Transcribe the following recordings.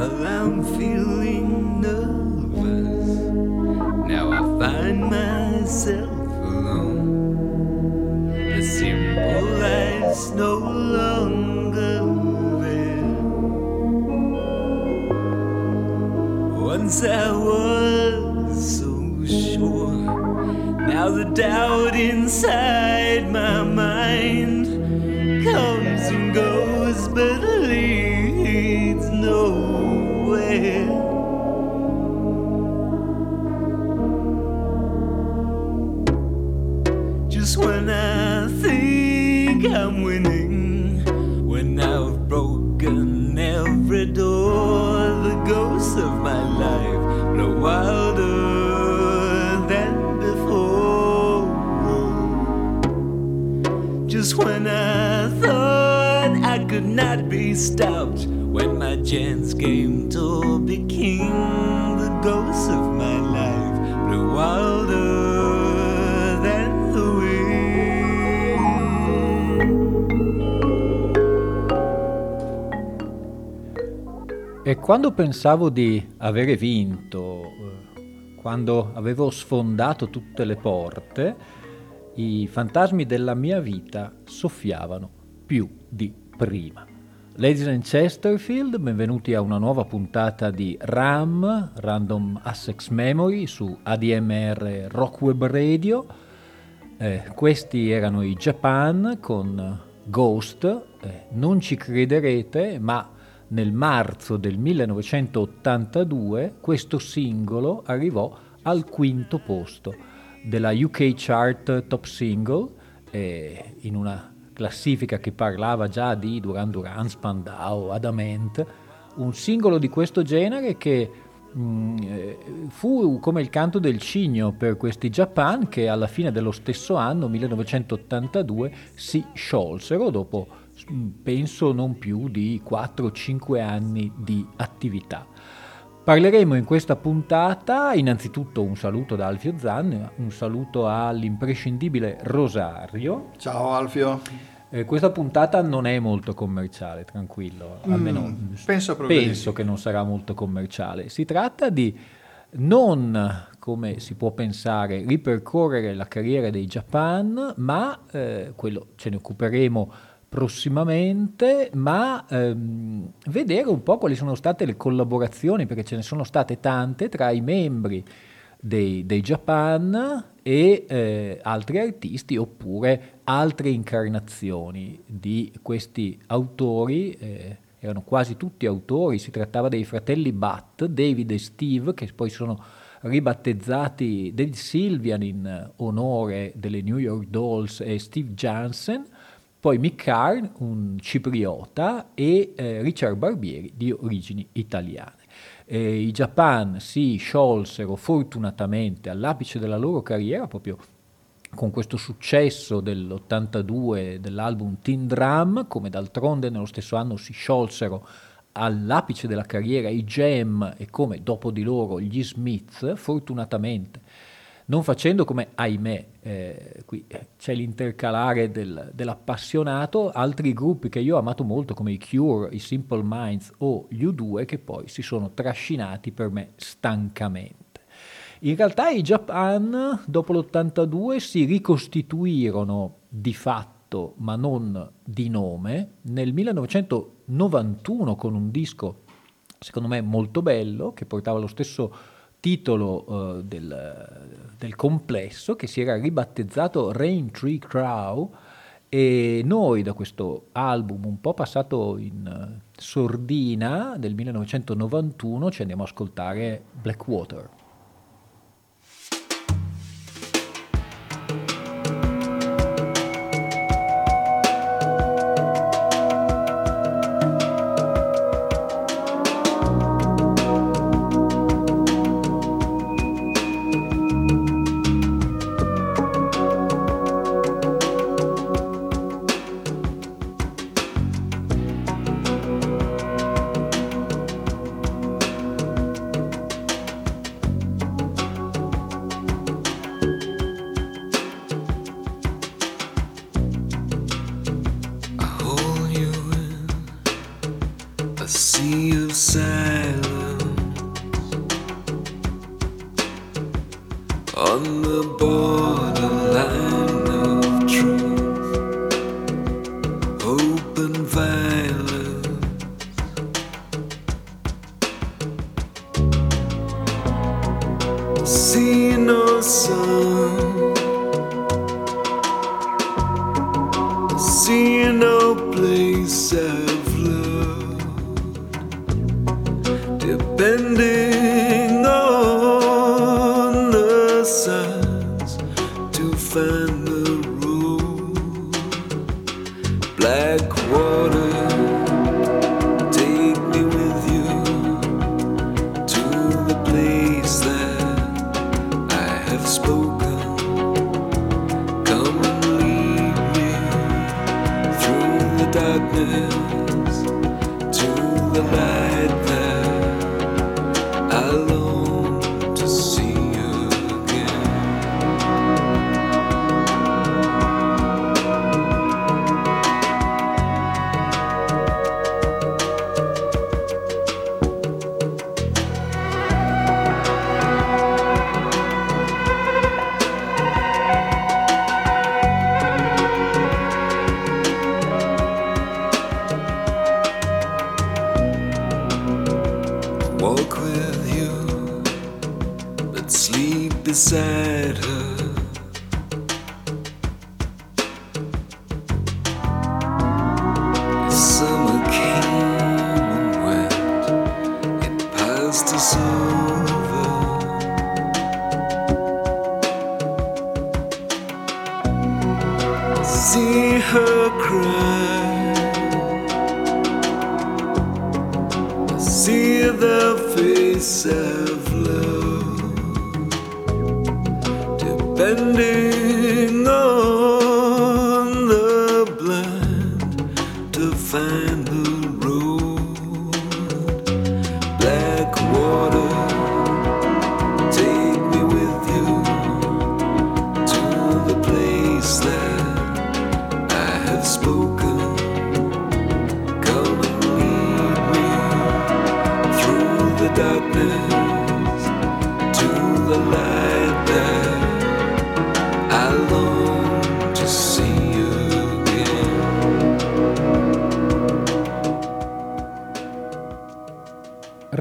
While I'm feeling nervous. Now I find myself alone. The simple life's no longer there. Once I was so sure. Now the doubt inside. Quando pensavo di avere vinto, quando avevo sfondato tutte le porte, i fantasmi della mia vita soffiavano più di prima. Ladies and Chesterfield, benvenuti a una nuova puntata di RAM, Random Assex Memory, su ADMR Rock Web Radio. Eh, questi erano i Japan con Ghost. Eh, non ci crederete, ma nel marzo del 1982 questo singolo arrivò al quinto posto della UK Chart Top Single eh, in una classifica che parlava già di Duran Duran, Spandau, Adamant, un singolo di questo genere che mh, mm, eh, fu come il canto del cigno per questi Japan che alla fine dello stesso anno, 1982, si sciolsero dopo penso non più di 4-5 anni di attività. Parleremo in questa puntata innanzitutto un saluto da Alfio Zan, un saluto all'imprescindibile Rosario. Ciao Alfio. Eh, questa puntata non è molto commerciale, tranquillo, almeno mm, penso, penso che non sarà molto commerciale. Si tratta di non, come si può pensare, ripercorrere la carriera dei Japan, ma eh, quello ce ne occuperemo prossimamente, ma ehm, vedere un po' quali sono state le collaborazioni, perché ce ne sono state tante tra i membri dei, dei Japan e eh, altri artisti oppure altre incarnazioni di questi autori. Eh, erano quasi tutti autori, si trattava dei fratelli Butt, David e Steve, che poi sono ribattezzati David Sylvian in onore delle New York Dolls e Steve Jansen, poi Mick Carr, un cipriota, e eh, Richard Barbieri di origini italiane. Eh, I Japan si sciolsero fortunatamente all'apice della loro carriera, proprio con questo successo dell'82 dell'album Teen Drum, come d'altronde nello stesso anno si sciolsero all'apice della carriera i Jam e come dopo di loro gli Smiths, fortunatamente non facendo come, ahimè, eh, qui c'è l'intercalare del, dell'appassionato, altri gruppi che io ho amato molto come i Cure, i Simple Minds o gli U2 che poi si sono trascinati per me stancamente. In realtà i Japan dopo l'82 si ricostituirono di fatto, ma non di nome, nel 1991 con un disco secondo me molto bello che portava lo stesso titolo uh, del, del, complesso che si era ribattezzato Rain Tree Crow e noi da questo album un po' passato in uh, sordina del 1991 ci andiamo a ascoltare Blackwater. you're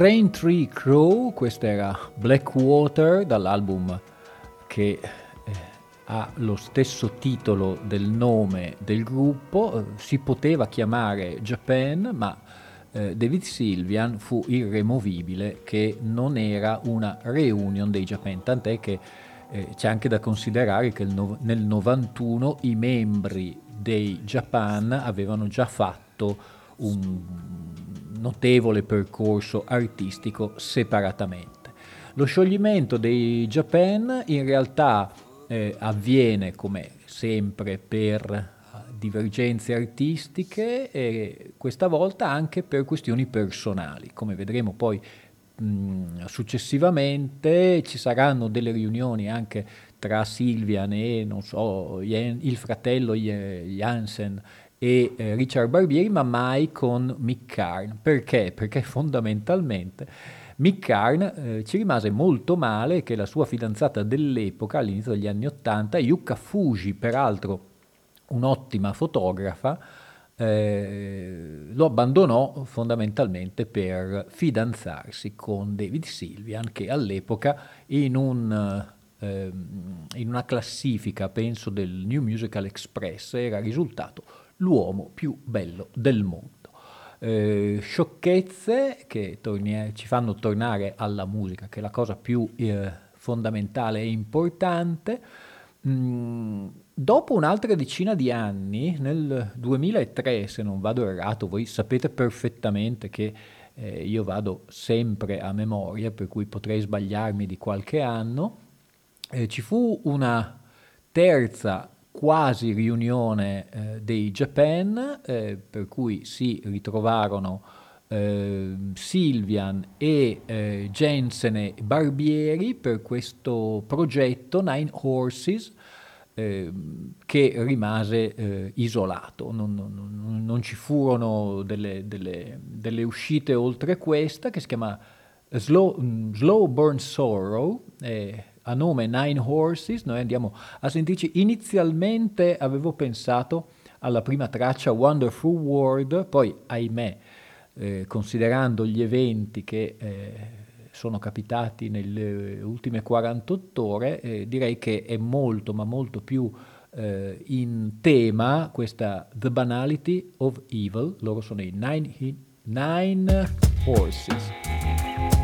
Tree Crow, questa era Blackwater dall'album che eh, ha lo stesso titolo del nome del gruppo, si poteva chiamare Japan, ma eh, David Sylvian fu irremovibile che non era una reunion dei Japan, tant'è che eh, c'è anche da considerare che no, nel 91 i membri dei Japan avevano già fatto un notevole percorso artistico separatamente. Lo scioglimento dei Japan in realtà eh, avviene come sempre per eh, divergenze artistiche e questa volta anche per questioni personali. Come vedremo poi mh, successivamente ci saranno delle riunioni anche tra Silvian e non so, il fratello Jansen e eh, Richard Barbieri, ma mai con Mick Karn. Perché? Perché fondamentalmente Mick Karn eh, ci rimase molto male che la sua fidanzata dell'epoca, all'inizio degli anni Ottanta, Yuka Fuji, peraltro un'ottima fotografa, eh, lo abbandonò fondamentalmente per fidanzarsi con David Sylvian, che all'epoca in un ehm, in una classifica, penso, del New Musical Express, era risultato l'uomo più bello del mondo. Eh, sciocchezze che torni- ci fanno tornare alla musica, che è la cosa più eh, fondamentale e importante. Mm, dopo un'altra decina di anni, nel 2003, se non vado errato, voi sapete perfettamente che eh, io vado sempre a memoria, per cui potrei sbagliarmi di qualche anno, eh, ci fu una terza quasi riunione eh, dei Japan, eh, per cui si ritrovarono eh, Silvian e eh, Jensen e Barbieri per questo progetto Nine Horses ehm, che rimase eh, isolato, non, non, non, ci furono delle, delle, delle, uscite oltre questa che si chiama Slow, Slow Burn Sorrow, a nome Nine Horses, noi andiamo a sentirci. Inizialmente avevo pensato alla prima traccia Wonderful World, poi ahimè, eh, considerando gli eventi che eh, sono capitati nelle ultime 48 ore, eh, direi che è molto, ma molto più eh, in tema questa The Banality of Evil, loro sono i Nine, nine Horses.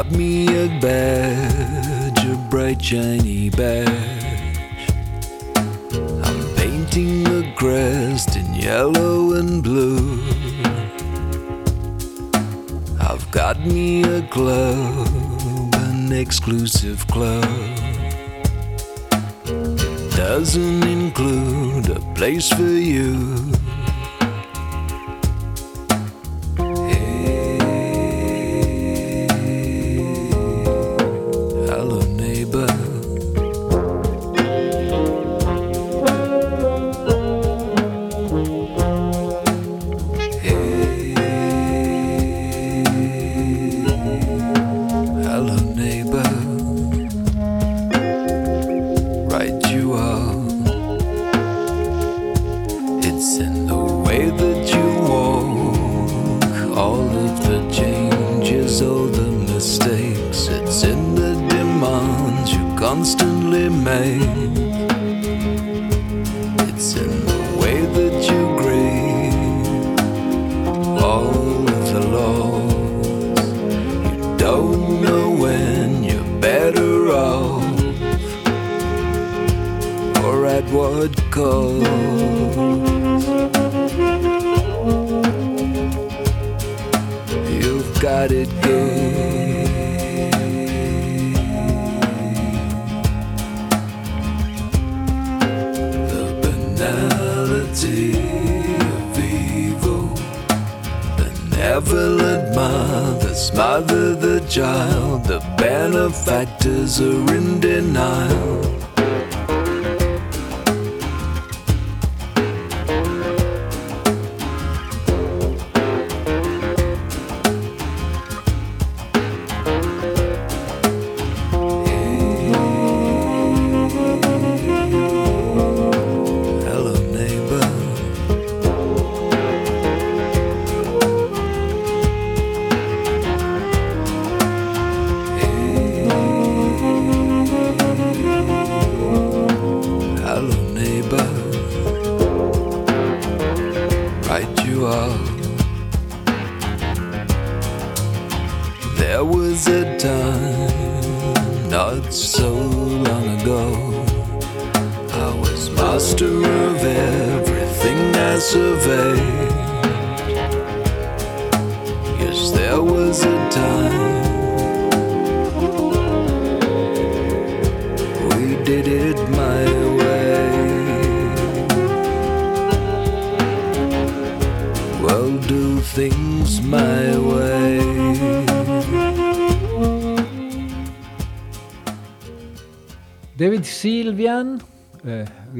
Got me a badge, a bright shiny badge. I'm painting the crest in yellow and blue. I've got me a club, an exclusive club. Doesn't include a place for you.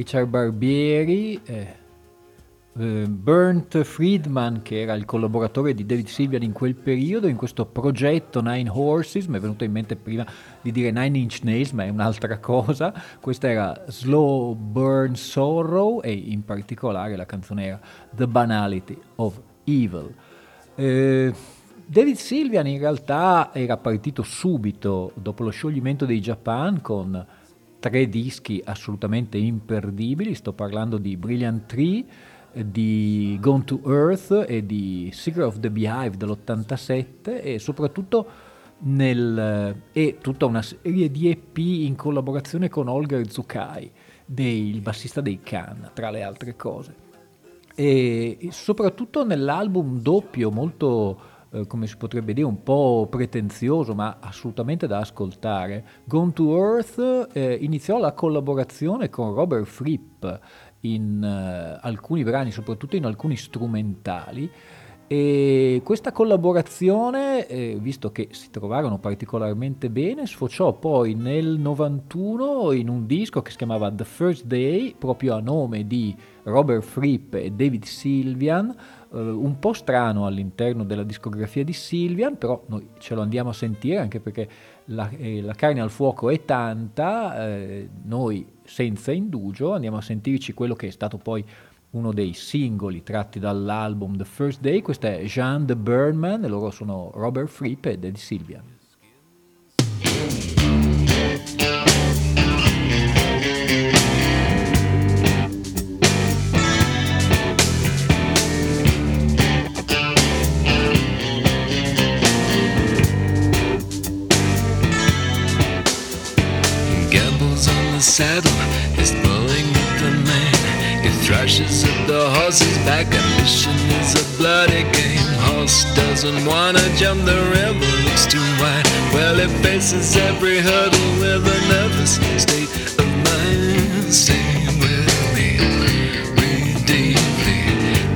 Richard Barbieri, eh, eh, Bernd Friedman, che era il collaboratore di David Sylvian in quel periodo, in questo progetto Nine Horses, mi è venuto in mente prima di dire Nine Inch Nails, ma è un'altra cosa, questa era Slow Burn Sorrow e in particolare la canzone era The Banality of Evil. Eh, David Sylvian in realtà era partito subito dopo lo scioglimento dei Japan con tre dischi assolutamente imperdibili, sto parlando di Brilliant Tree, di Gone to Earth e di Secret of the Beehive dell'87 e soprattutto nel, e tutta una serie di EP in collaborazione con Olga Zukai, il bassista dei Khan, tra le altre cose. E soprattutto nell'album doppio molto eh, come si potrebbe dire, un po' pretenzioso, ma assolutamente da ascoltare. Gone to Earth eh, iniziò la collaborazione con Robert Fripp in uh, alcuni brani, soprattutto in alcuni strumentali. E questa collaborazione, eh, visto che si trovarono particolarmente bene, sfociò poi nel 91 in un disco che si chiamava The First Day, proprio a nome di Robert Fripp e David Sylvian, eh, un po' strano all'interno della discografia di Sylvian, però noi ce lo andiamo a sentire anche perché la, eh, la carne al fuoco è tanta, eh, noi senza indugio andiamo a sentirci quello che è stato poi uno dei singoli tratti dall'album The First Day, questo è Jean the Birdman e loro sono Robert Fripp e Eddie Sylvian. saddle He thrashes at the horse's back. Ambition is a bloody game. Horse doesn't wanna jump the river, looks too wide. Well, it faces every hurdle with a nervous state of mind. Stay with me, breathe.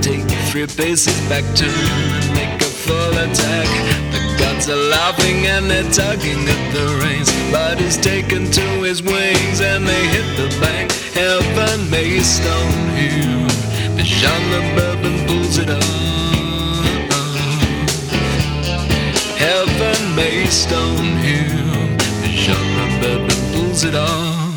Take three paces back, turn and make a full attack. The gods are laughing and they're tugging at the reins. But he's taken to his wings and they hit the bank även mig i stamhuvud. Bekänner böbben bullsida. Även mig i Bourbon pulls it bullsida.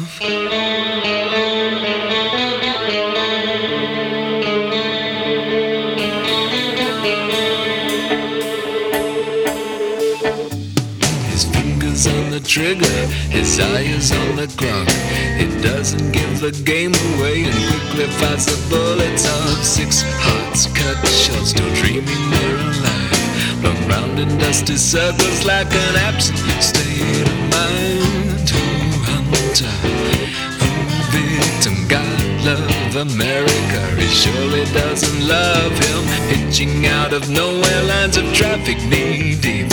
Trigger, his eye is on the clock. It doesn't give the game away and quickly fires the bullets of six hearts cut short, still dreaming they're alive. Run round in dusty circles like an absent state of mind. Who hunter, America. He surely doesn't love him. Hitching out of nowhere, lines of traffic knee deep.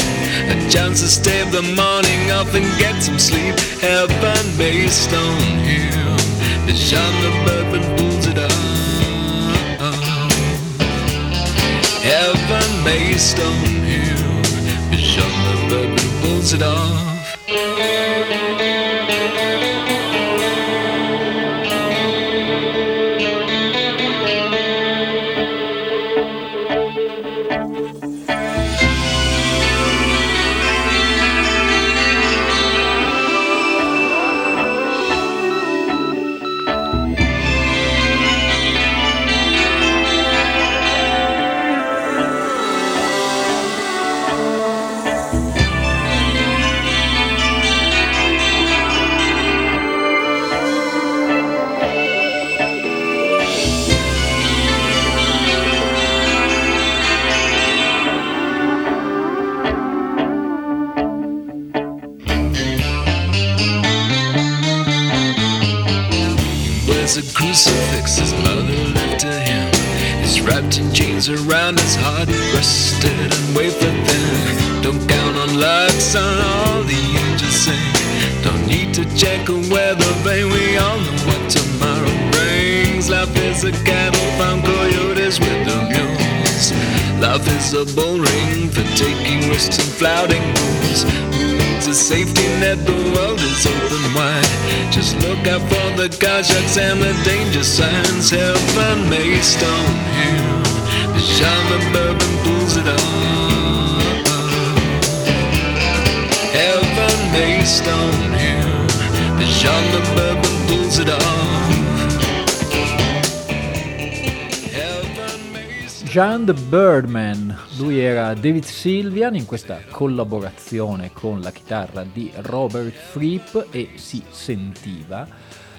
A chance to stave the morning off and get some sleep. Heaven may stone him. The bourbon pulls it up. Heaven may stone him. The bourbon pulls it off. Check a weather vane, we all know what tomorrow brings. Life is a cattle farm, coyotes with the mules. Life is a bull ring for taking risks and flouting rules a safety net, the world is open wide. Just look out for the sharks and the danger signs. Heaven may stone here. The the bourbon pulls it up. Heaven may stone. John the Birdman, lui era David Sylvian in questa collaborazione con la chitarra di Robert Fripp e si sentiva.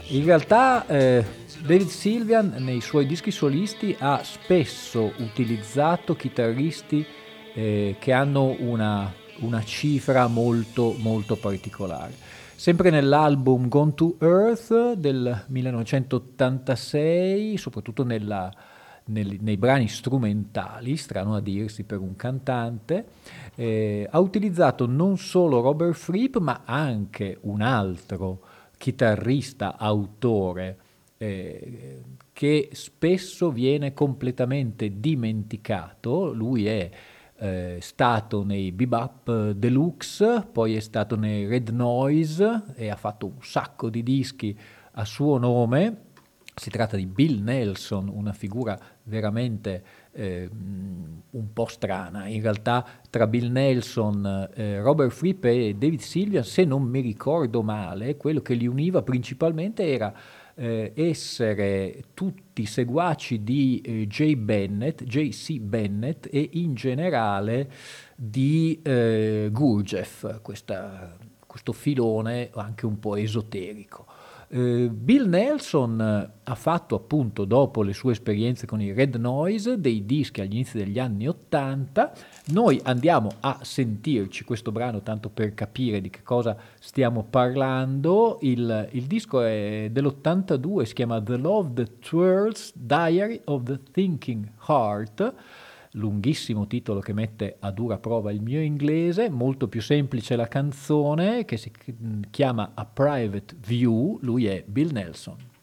In realtà eh, David Sylvian nei suoi dischi solisti ha spesso utilizzato chitarristi eh, che hanno una, una cifra molto molto particolare. Sempre nell'album Gone to Earth del 1986, soprattutto nella nel, nei brani strumentali, strano a dirsi per un cantante, eh, ha utilizzato non solo Robert Fripp ma anche un altro chitarrista autore eh, che spesso viene completamente dimenticato. Lui è eh, stato nei Bebop Deluxe, poi è stato nei Red Noise e ha fatto un sacco di dischi a suo nome si tratta di Bill Nelson, una figura veramente eh, un po' strana. In realtà tra Bill Nelson, eh, Robert Fripp e David Sylvian, se non mi ricordo male, quello che li univa principalmente era eh, essere tutti seguaci di eh, J. Bennett, J.C. Bennett e in generale di eh, Gurdjieff, questa, questo filone anche un po' esoterico. Eh, Bill Nelson ha fatto appunto dopo le sue esperienze con i Red Noise dei dischi agli inizi degli anni Ottanta. Noi andiamo a sentirci questo brano tanto per capire di che cosa stiamo parlando. Il, il disco è dell'82, si chiama The Love That Twirls, Diary of the Thinking Heart lunghissimo titolo che mette a dura prova il mio inglese, molto più semplice la canzone che si chiama A Private View, lui è Bill Nelson.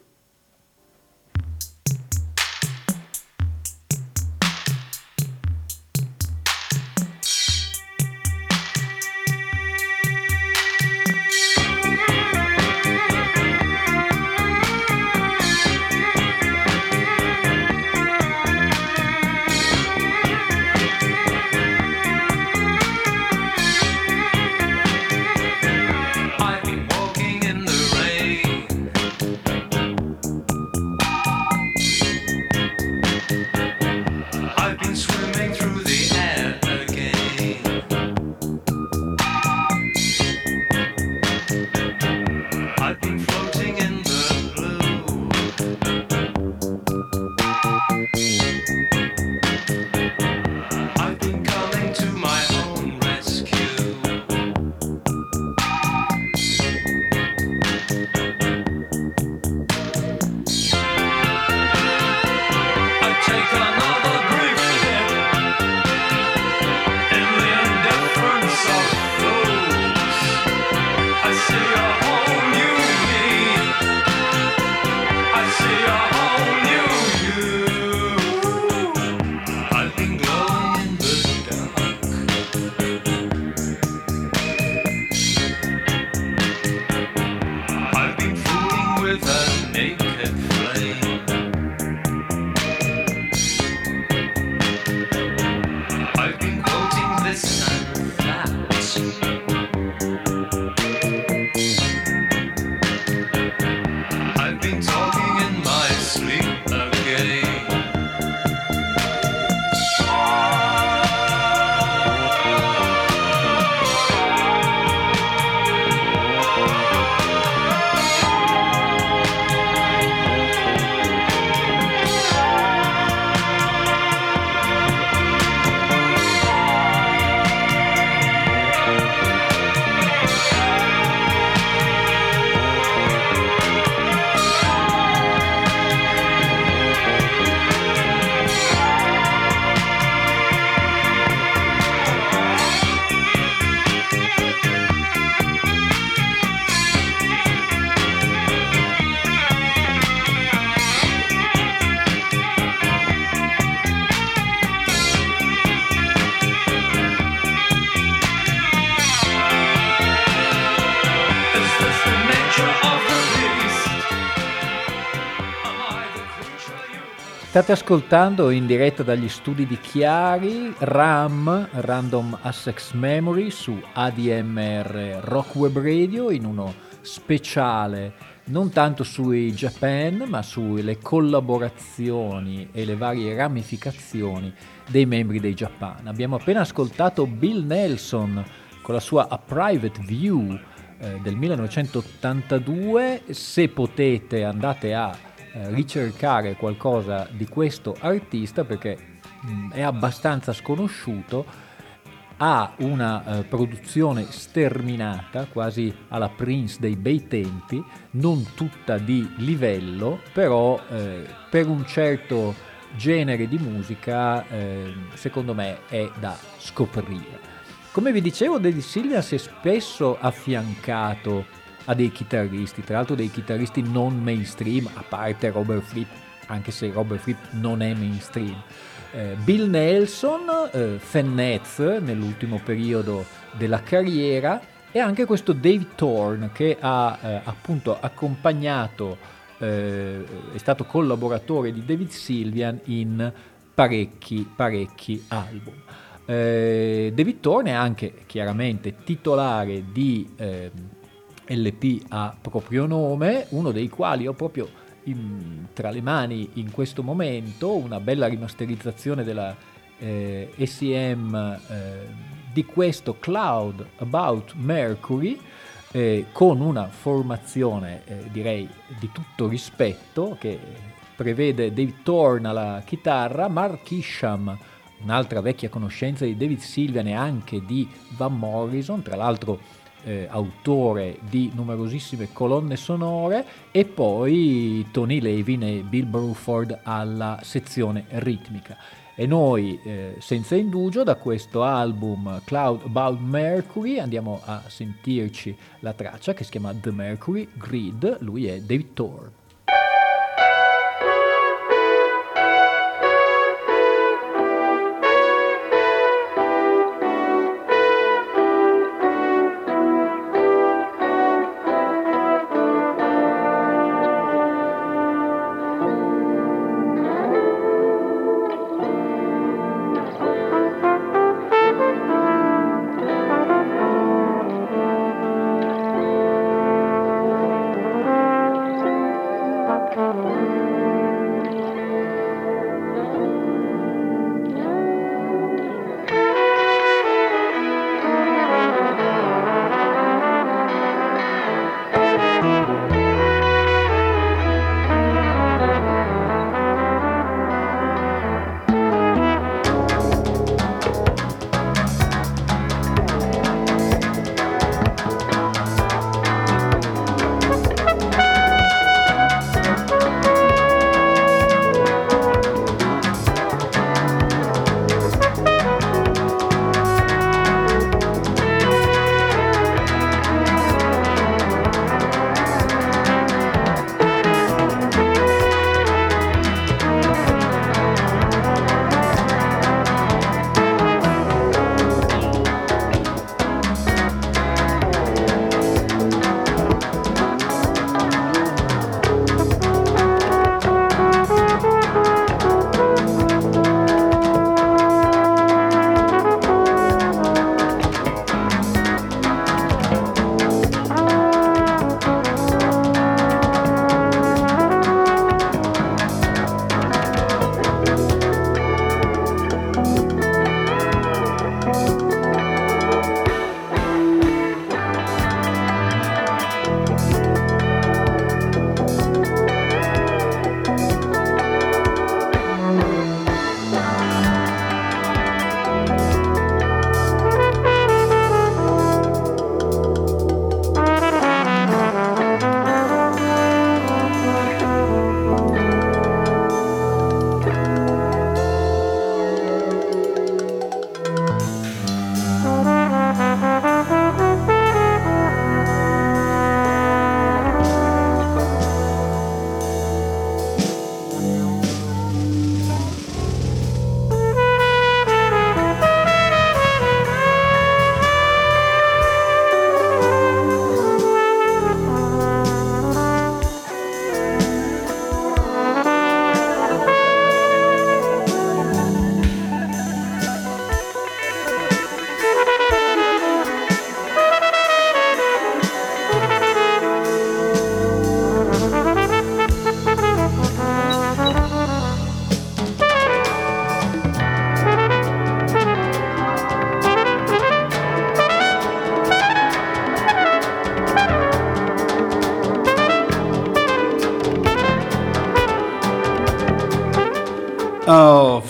State ascoltando in diretta dagli studi di Chiari RAM Random Access Memory su ADMR Rock Web Radio in uno speciale non tanto sui Japan ma sulle collaborazioni e le varie ramificazioni dei membri dei Japan. Abbiamo appena ascoltato Bill Nelson con la sua A Private View eh, del 1982, se potete andate a eh, ricercare qualcosa di questo artista perché mh, mm, è abbastanza sconosciuto, ha una eh, produzione sterminata, quasi alla Prince dei bei tempi, non tutta di livello, però eh, per un certo genere di musica eh, secondo me è da scoprire. Come vi dicevo, David Silvia si è spesso affiancato a dei chitarristi, tra l'altro dei chitarristi non mainstream, a parte Robert Fripp, anche se Robert Fripp non è mainstream. Eh, Bill Nelson, eh, Fennez nell'ultimo periodo della carriera e anche questo Dave Thorne che ha eh, appunto accompagnato, eh, è stato collaboratore di David Sylvian in parecchi, parecchi album. Eh, David Thorne è anche chiaramente titolare di ehm, LP a proprio nome, uno dei quali ho proprio in, tra le mani in questo momento, una bella rimasterizzazione della eh, SEM eh, di questo Cloud About Mercury, eh, con una formazione eh, direi di tutto rispetto che prevede Dave Thorne alla chitarra, Mark Isham, un'altra vecchia conoscenza di David Sylvian e anche di Van Morrison, tra l'altro eh, autore di numerosissime colonne sonore, e poi Tony Levin e Bill Bruford alla sezione ritmica. E noi, eh, senza indugio, da questo album Cloud About Mercury andiamo a sentirci la traccia che si chiama The Mercury Grid, lui è David Thorne.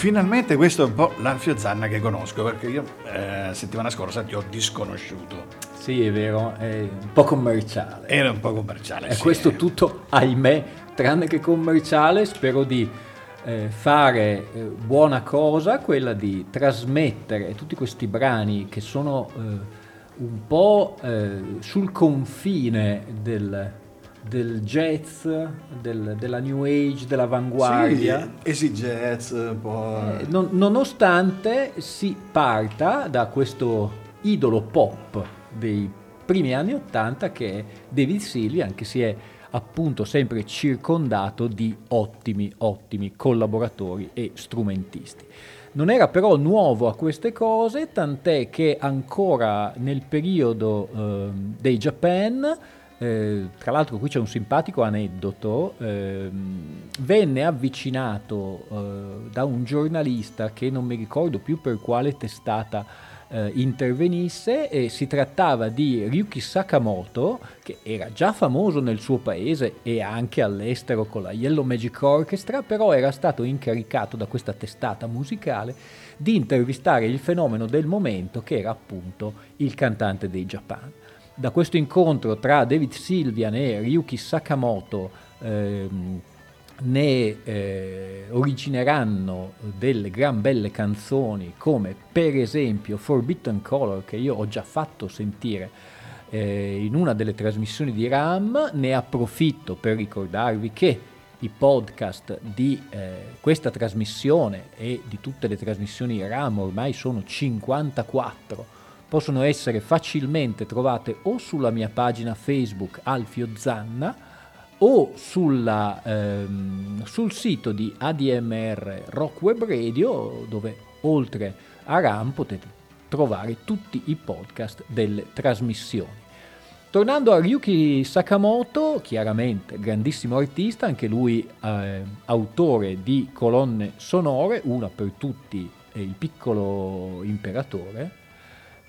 Finalmente questo è un po' l'Alfio Zanna che conosco perché io eh, settimana scorsa ti ho disconosciuto. Sì, è vero, è un po' commerciale. Era un po' commerciale. E sì. questo tutto, ahimè, tranne che commerciale, spero di eh, fare eh, buona cosa, quella di trasmettere tutti questi brani che sono eh, un po' eh, sul confine del, del jazz, del, della new age, dell'avanguardia. Sì, easy jazz, un po'... Eh, non, nonostante si parta da questo idolo pop dei primi anni Ottanta che è David Silvian, che si è appunto sempre circondato di ottimi, ottimi collaboratori e strumentisti. Non era però nuovo a queste cose, tant'è che ancora nel periodo eh, dei Japan, eh, tra l'altro qui c'è un simpatico aneddoto, eh, venne avvicinato eh, da un giornalista che non mi ricordo più per quale testata eh, intervenisse e si trattava di Ryuki Sakamoto che era già famoso nel suo paese e anche all'estero con la Yellow Magic Orchestra, però era stato incaricato da questa testata musicale di intervistare il fenomeno del momento che era appunto il cantante dei Japan. Da questo incontro tra David Sylvian e Ryuki Sakamoto ehm, ne eh, origineranno delle gran belle canzoni come per esempio Forbidden Color che io ho già fatto sentire eh, in una delle trasmissioni di RAM, ne approfitto per ricordarvi che i podcast di eh, questa trasmissione e di tutte le trasmissioni RAM ormai sono 54 possono essere facilmente trovate o sulla mia pagina Facebook Alfio Zanna o sulla, ehm, sul sito di ADMR Rock Web Radio dove oltre a RAM potete trovare tutti i podcast delle trasmissioni. Tornando a Ryuki Sakamoto, chiaramente grandissimo artista, anche lui eh, autore di colonne sonore, una per tutti è Il piccolo imperatore,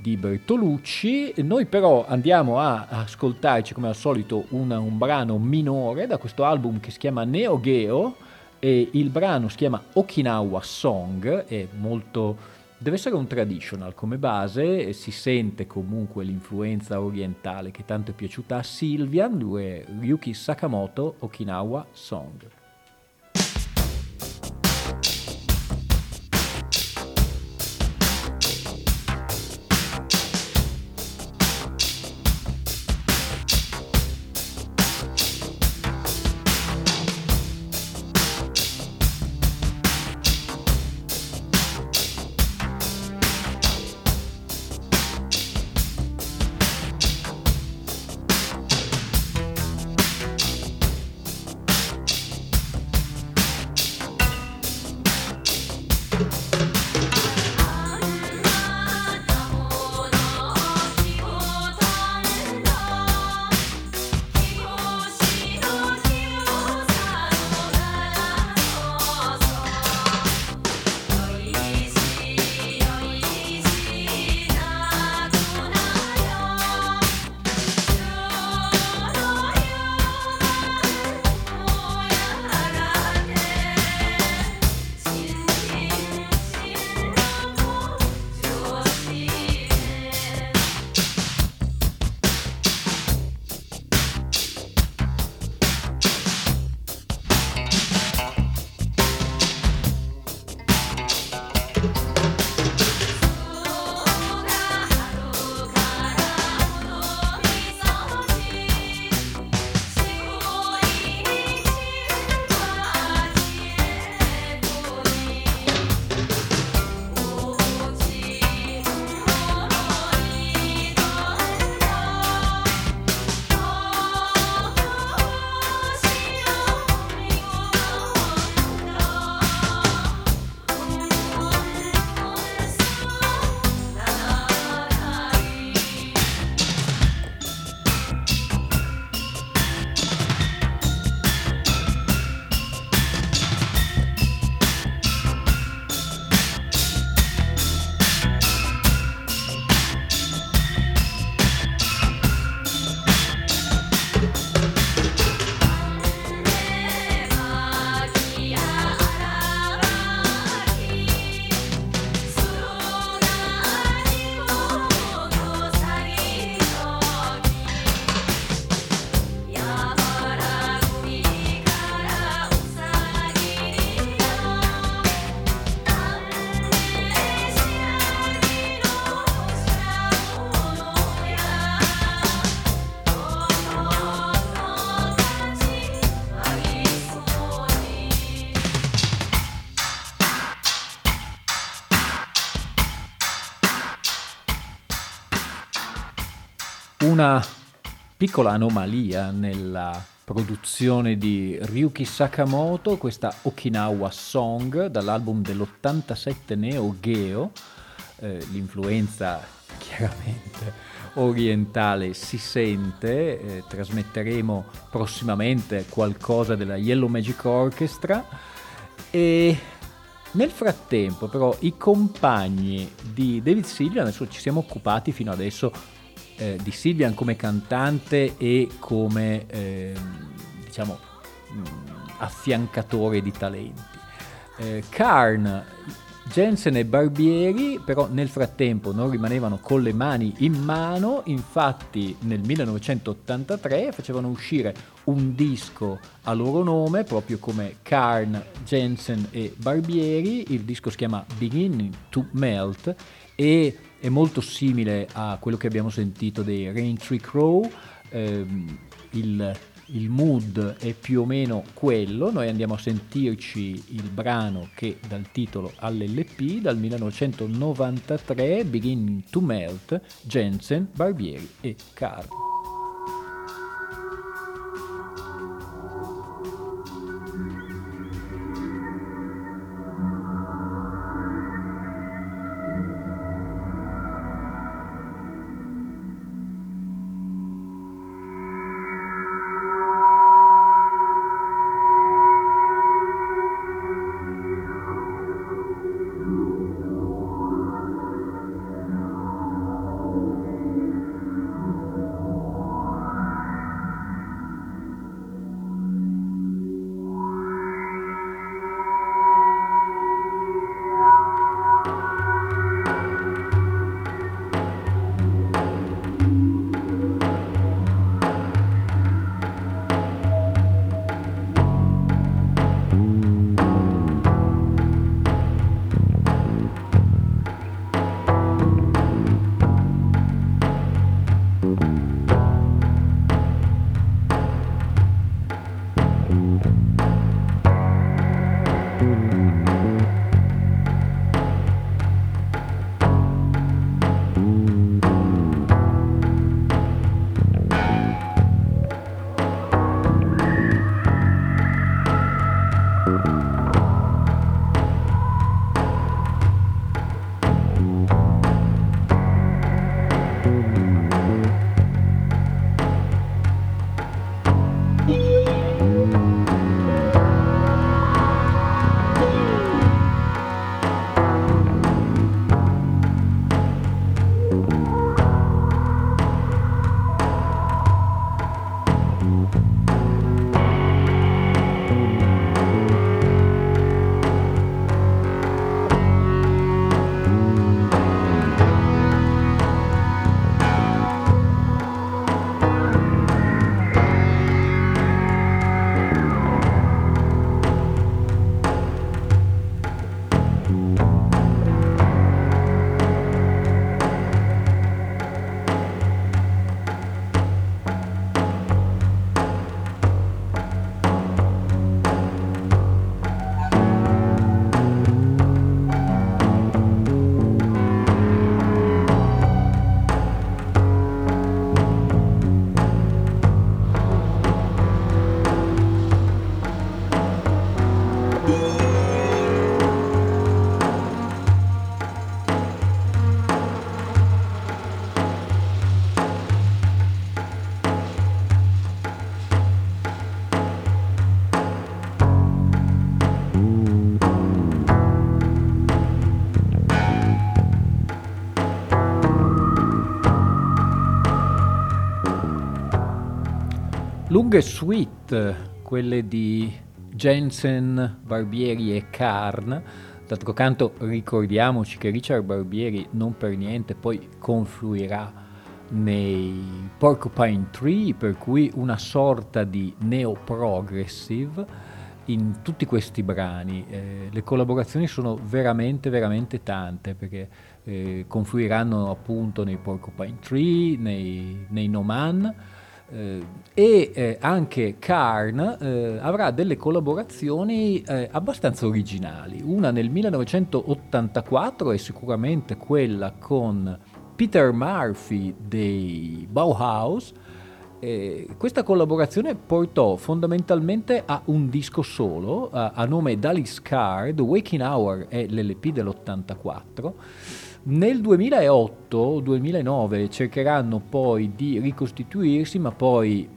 di Bertolucci. Noi però andiamo a ascoltarci come al solito una, un brano minore da questo album che si chiama Neo Geo e il brano si chiama Okinawa Song, è molto... Deve essere un traditional come base, si sente comunque l'influenza orientale che tanto è piaciuta a Sylvian, lui è Ryuki Sakamoto, Okinawa Song. Una piccola anomalia nella produzione di Ryuki Sakamoto, questa Okinawa Song dall'album dell'87 Neo Geo, eh, l'influenza chiaramente orientale si sente, eh, trasmetteremo prossimamente qualcosa della Yellow Magic Orchestra e nel frattempo però i compagni di David Sylvian, adesso ci siamo occupati fino adesso eh, di Sylvian come cantante e come eh, diciamo mm, affiancatore di talenti. Eh, Karn Jensen e Barbieri però nel frattempo non rimanevano con le mani in mano, infatti nel 1983 facevano uscire un disco a loro nome, proprio come Karn, Jensen e Barbieri, il disco si chiama Beginning to Melt e è molto simile a quello che abbiamo sentito dei Rain Tree Crow, ehm, il il mood è più o meno quello, noi andiamo a sentirci il brano che dal titolo all'LP dal 1993, Beginning to Melt, Jensen, Barbieri e Carlo. Lunghe suite, quelle di Jensen, Barbieri e Karn. D'altro canto ricordiamoci che Richard Barbieri non per niente poi confluirà nei Porcupine Tree, per cui una sorta di neo-progressive in tutti questi brani. Eh, le collaborazioni sono veramente, veramente tante perché eh, confluiranno appunto nei Porcupine Tree, nei, nei No Man eh, e eh, anche Karn eh, avrà delle collaborazioni eh, abbastanza originali. Una nel 1984 è sicuramente quella con Peter Murphy dei Bauhaus. E questa collaborazione portò fondamentalmente a un disco solo a, a nome Dallas Car, The Waking Hour è l'LP dell'84. Nel 2008-2009 cercheranno poi di ricostituirsi, ma poi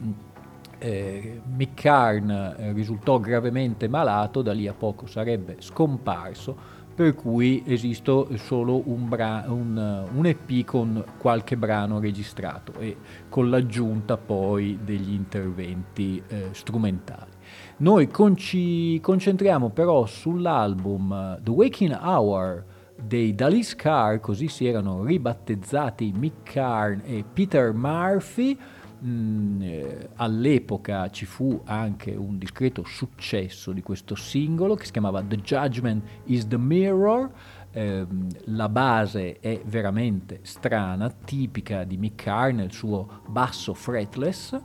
eh, Mick Carn eh, risultò gravemente malato, da lì a poco sarebbe scomparso, per cui esiste solo un, bra- un, un, EP con qualche brano registrato e con l'aggiunta poi degli interventi eh, strumentali. Noi con- ci concentriamo però sull'album eh, The Waking Hour dei Dalis Carr, così si erano ribattezzati Mick Carn e Peter Murphy, Mm, eh, all'epoca ci fu anche un discreto successo di questo singolo che si chiamava The Judgment is the Mirror. Eh, la base è veramente strana, tipica di Mick Carr il suo basso fretless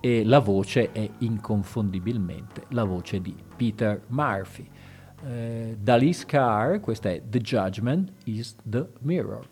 e la voce è inconfondibilmente la voce di Peter Murphy. Eh, Dalis Carr, questa è The Judgment is the Mirror.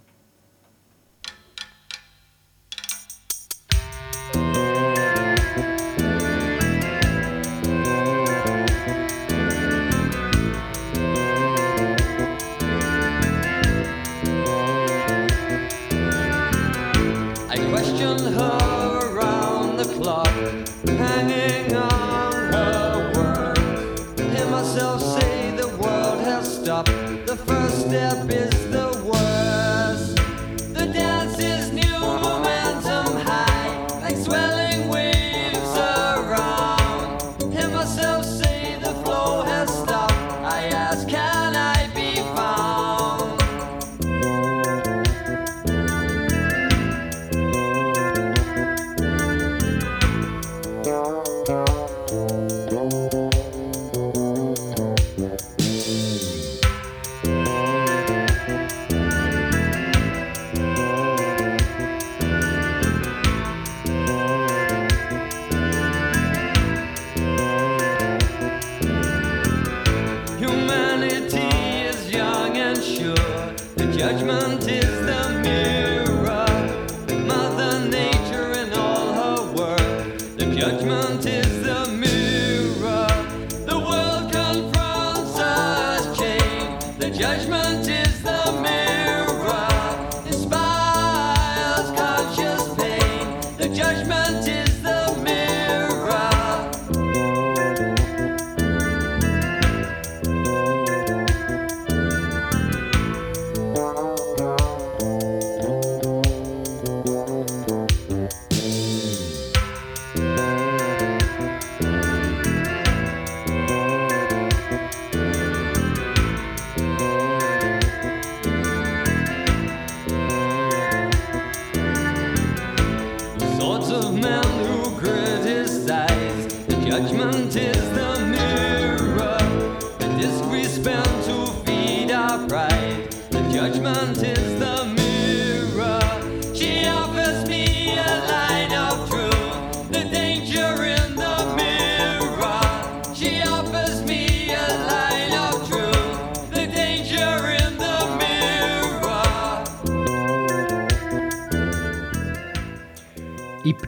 judgment is.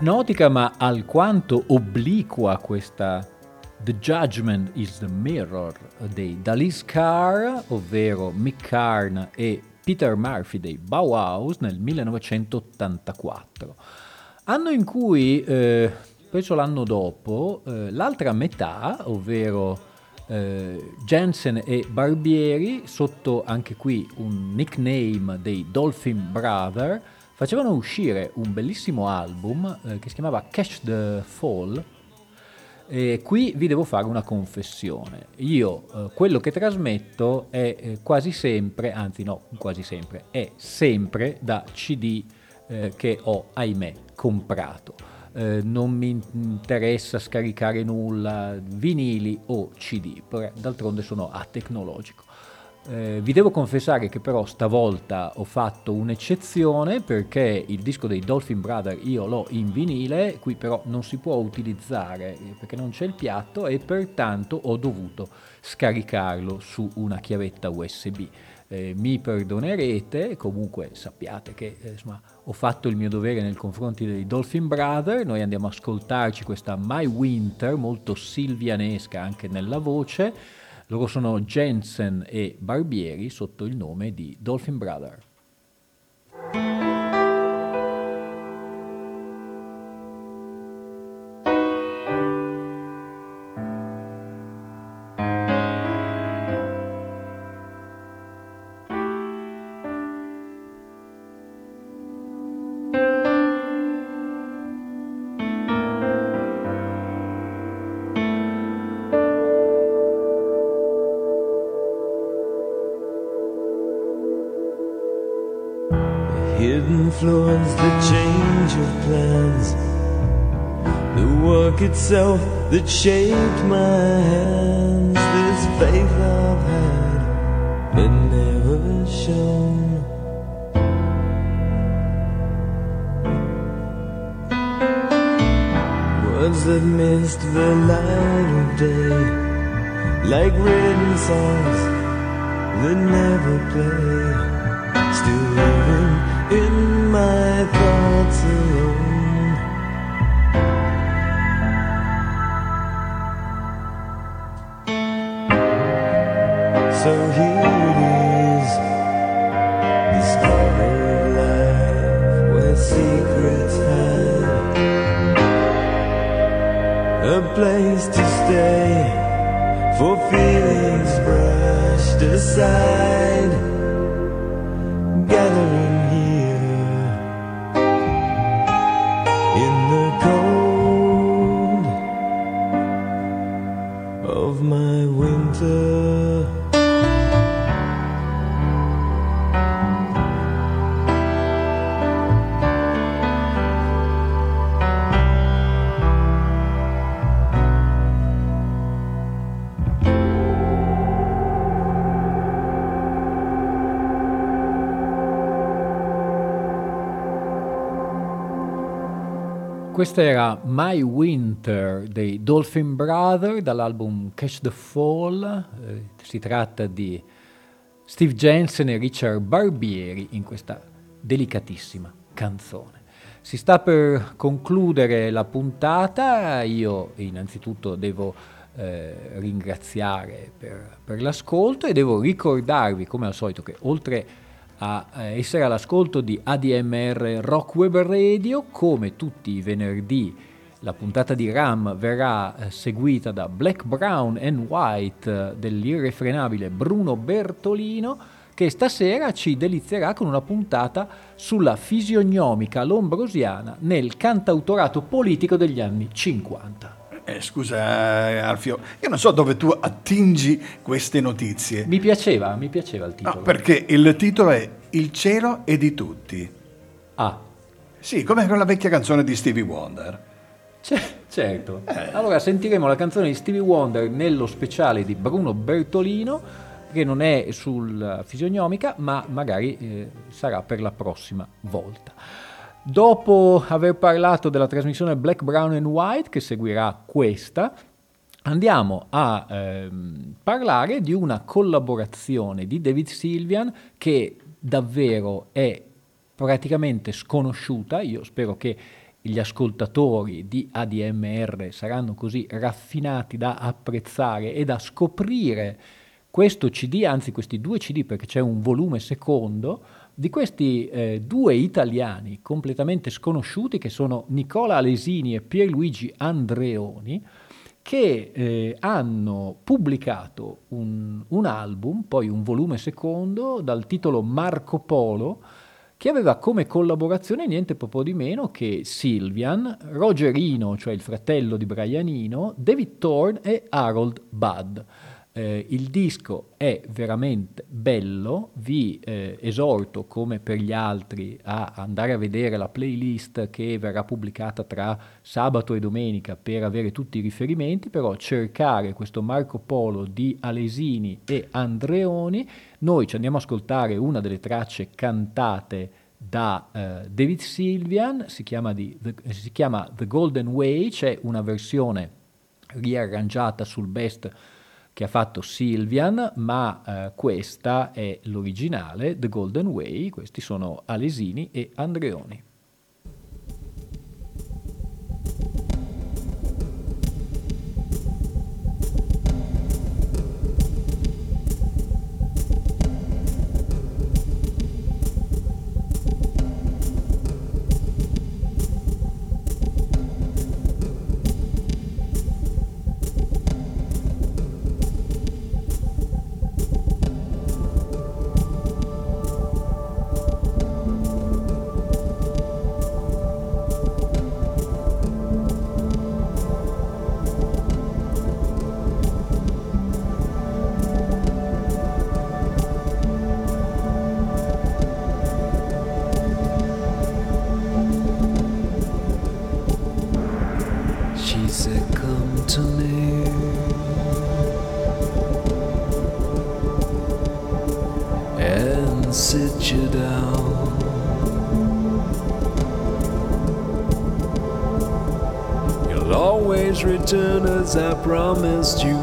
Ipnotica ma alquanto obliqua questa The Judgment is the Mirror dei Dalis Carr, ovvero Mick Carn e Peter Murphy dei Bauhaus nel 1984. Anno in cui, eh, penso l'anno dopo, eh, l'altra metà, ovvero eh, Jensen e Barbieri, sotto anche qui un nickname dei Dolphin Brother, facevano uscire un bellissimo album eh, che si chiamava Catch the Fall. E qui vi devo fare una confessione. Io eh, quello che trasmetto è eh, quasi sempre, anzi no, quasi sempre, è sempre da CD eh, che ho, ahimè, comprato. Eh, non mi interessa scaricare nulla, vinili o CD, d'altronde sono a tecnologico. Eh, vi devo confessare che però stavolta ho fatto un'eccezione perché il disco dei Dolphin Brother io l'ho in vinile, qui però non si può utilizzare eh, perché non c'è il piatto e pertanto ho dovuto scaricarlo su una chiavetta USB. Eh, mi perdonerete, comunque sappiate che eh, insomma, ho fatto il mio dovere nei confronti dei Dolphin Brother, noi andiamo a ascoltarci questa My Winter, molto silvianesca anche nella voce, loro sono Jensen e Barbieri sotto il nome di Dolphin Brother. Itself that shaped my hands. This faith I've had, but never shown. Words that missed the light of day, like written songs that never play. Still living in my thoughts alone. A place to stay for feelings brushed aside, gathering. Questa era My Winter dei Dolphin Brother dall'album Catch the Fall. Eh, si tratta di Steve Jensen e Richard Barbieri in questa delicatissima canzone. Si sta per concludere la puntata, io innanzitutto devo eh, ringraziare per, per l'ascolto e devo ricordarvi come al solito che oltre a a eh, essere all'ascolto di ADMR Rock Web Radio come tutti i venerdì la puntata di RAM verrà eh, seguita da Black, Brown and White eh, dell'irrefrenabile Bruno Bertolino che stasera ci delizierà con una puntata sulla fisionomica lombrosiana nel cantautorato politico degli anni 50. Eh, scusa Alfio, io non so dove tu attingi queste notizie. Mi piaceva, mi piaceva il titolo. No, perché il titolo è Il cielo è di tutti. Ah. Sì, come quella vecchia canzone di Stevie Wonder. C- certo. Eh. Allora sentiremo la canzone di Stevie Wonder nello speciale di Bruno Bertolino, che non è sul fisionomica, ma magari eh, sarà per la prossima volta. Dopo aver parlato della trasmissione Black, Brown and White, che seguirà questa, andiamo a ehm, parlare di una collaborazione di David Sylvian che davvero è praticamente sconosciuta. Io spero che gli ascoltatori di ADMR saranno così raffinati da apprezzare e da scoprire questo CD, anzi questi due CD perché c'è un volume secondo, di questi eh, due italiani completamente sconosciuti che sono Nicola Alesini e Pierluigi Andreoni che eh, hanno pubblicato un, un, album, poi un volume secondo dal titolo Marco Polo che aveva come collaborazione niente proprio di meno che Silvian, Rogerino, cioè il fratello di Brianino, David Thorne e Harold Budd. Eh, il disco è veramente bello, vi eh, esorto come per gli altri a andare a vedere la playlist che verrà pubblicata tra sabato e domenica per avere tutti i riferimenti, però cercare questo Marco Polo di Alesini e Andreoni, noi ci andiamo a ascoltare una delle tracce cantate da uh, David Sylvian, si chiama, di, the, si chiama The Golden Way, c'è una versione riarrangiata sul best che ha fatto Sylvian, ma eh, questa è l'originale, The Golden Way, questi sono Alesini e Andreoni. I promised you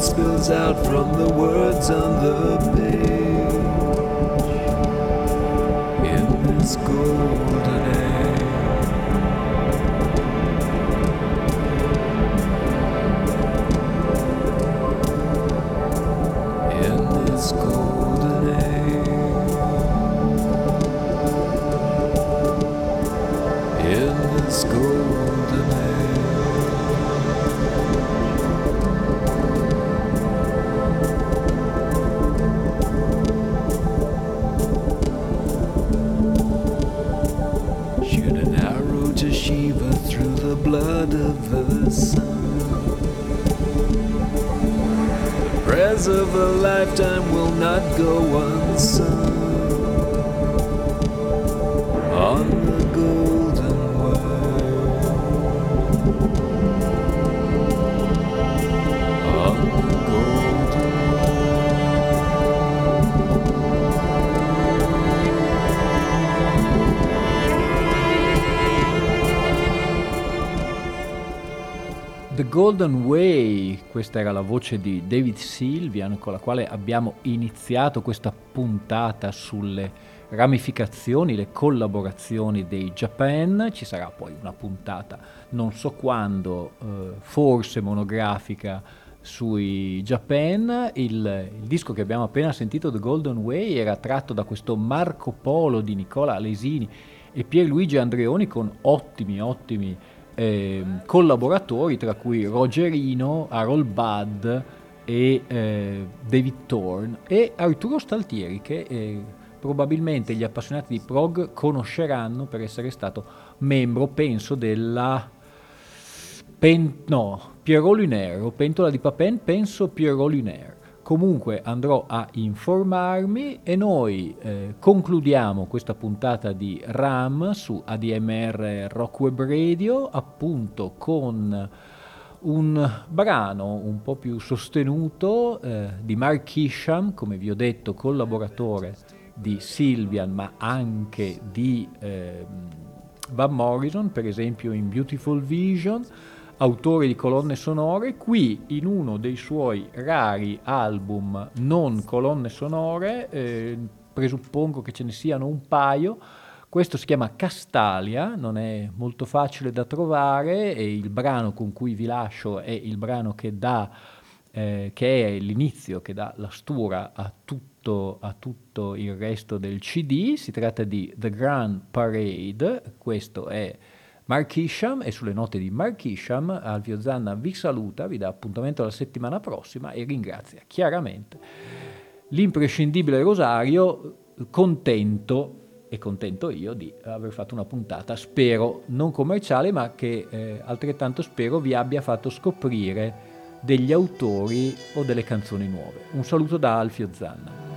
spills out from the words on the page. In this golden Golden Way, questa era la voce di David Sylvian con la quale abbiamo iniziato questa puntata sulle ramificazioni, le collaborazioni dei Japan, ci sarà poi una puntata non so quando, eh, forse monografica sui Japan, il, il disco che abbiamo appena sentito, The Golden Way, era tratto da questo Marco Polo di Nicola Alesini e Pierluigi Andreoni con ottimi, ottimi eh, collaboratori, tra cui Rogerino, Harold Budd e eh, David Thorne e Arturo Staltieri che eh, probabilmente gli appassionati di prog conosceranno per essere stato membro, penso, della Pen, no, Pierrot Lunaire, pentola di Papin, penso Pierrot Lunaire. Comunque andrò a informarmi e noi eh, concludiamo questa puntata di RAM su ADMR Rock Web Radio appunto con un brano un po' più sostenuto eh, di Mark Isham, come vi ho detto, collaboratore di Sylvian, ma anche di eh, Van Morrison, per esempio in Beautiful Vision, autore di colonne sonore, qui in uno dei suoi rari album non colonne sonore, eh, presuppongo che ce ne siano un paio, questo si chiama Castalia, non è molto facile da trovare e il brano con cui vi lascio è il brano che dà, eh, che è l'inizio, che dà la stura a tutto, a tutto il resto del CD. Si tratta di The Grand Parade, questo è Mark Isham e sulle note di Mark Isham Alvio Zanna vi saluta, vi dà appuntamento la settimana prossima e ringrazia chiaramente l'imprescindibile Rosario, contento e contento io di aver fatto una puntata, spero non commerciale, ma che eh, altrettanto spero vi abbia fatto scoprire degli autori o delle canzoni nuove. Un saluto da Alfio Zanna.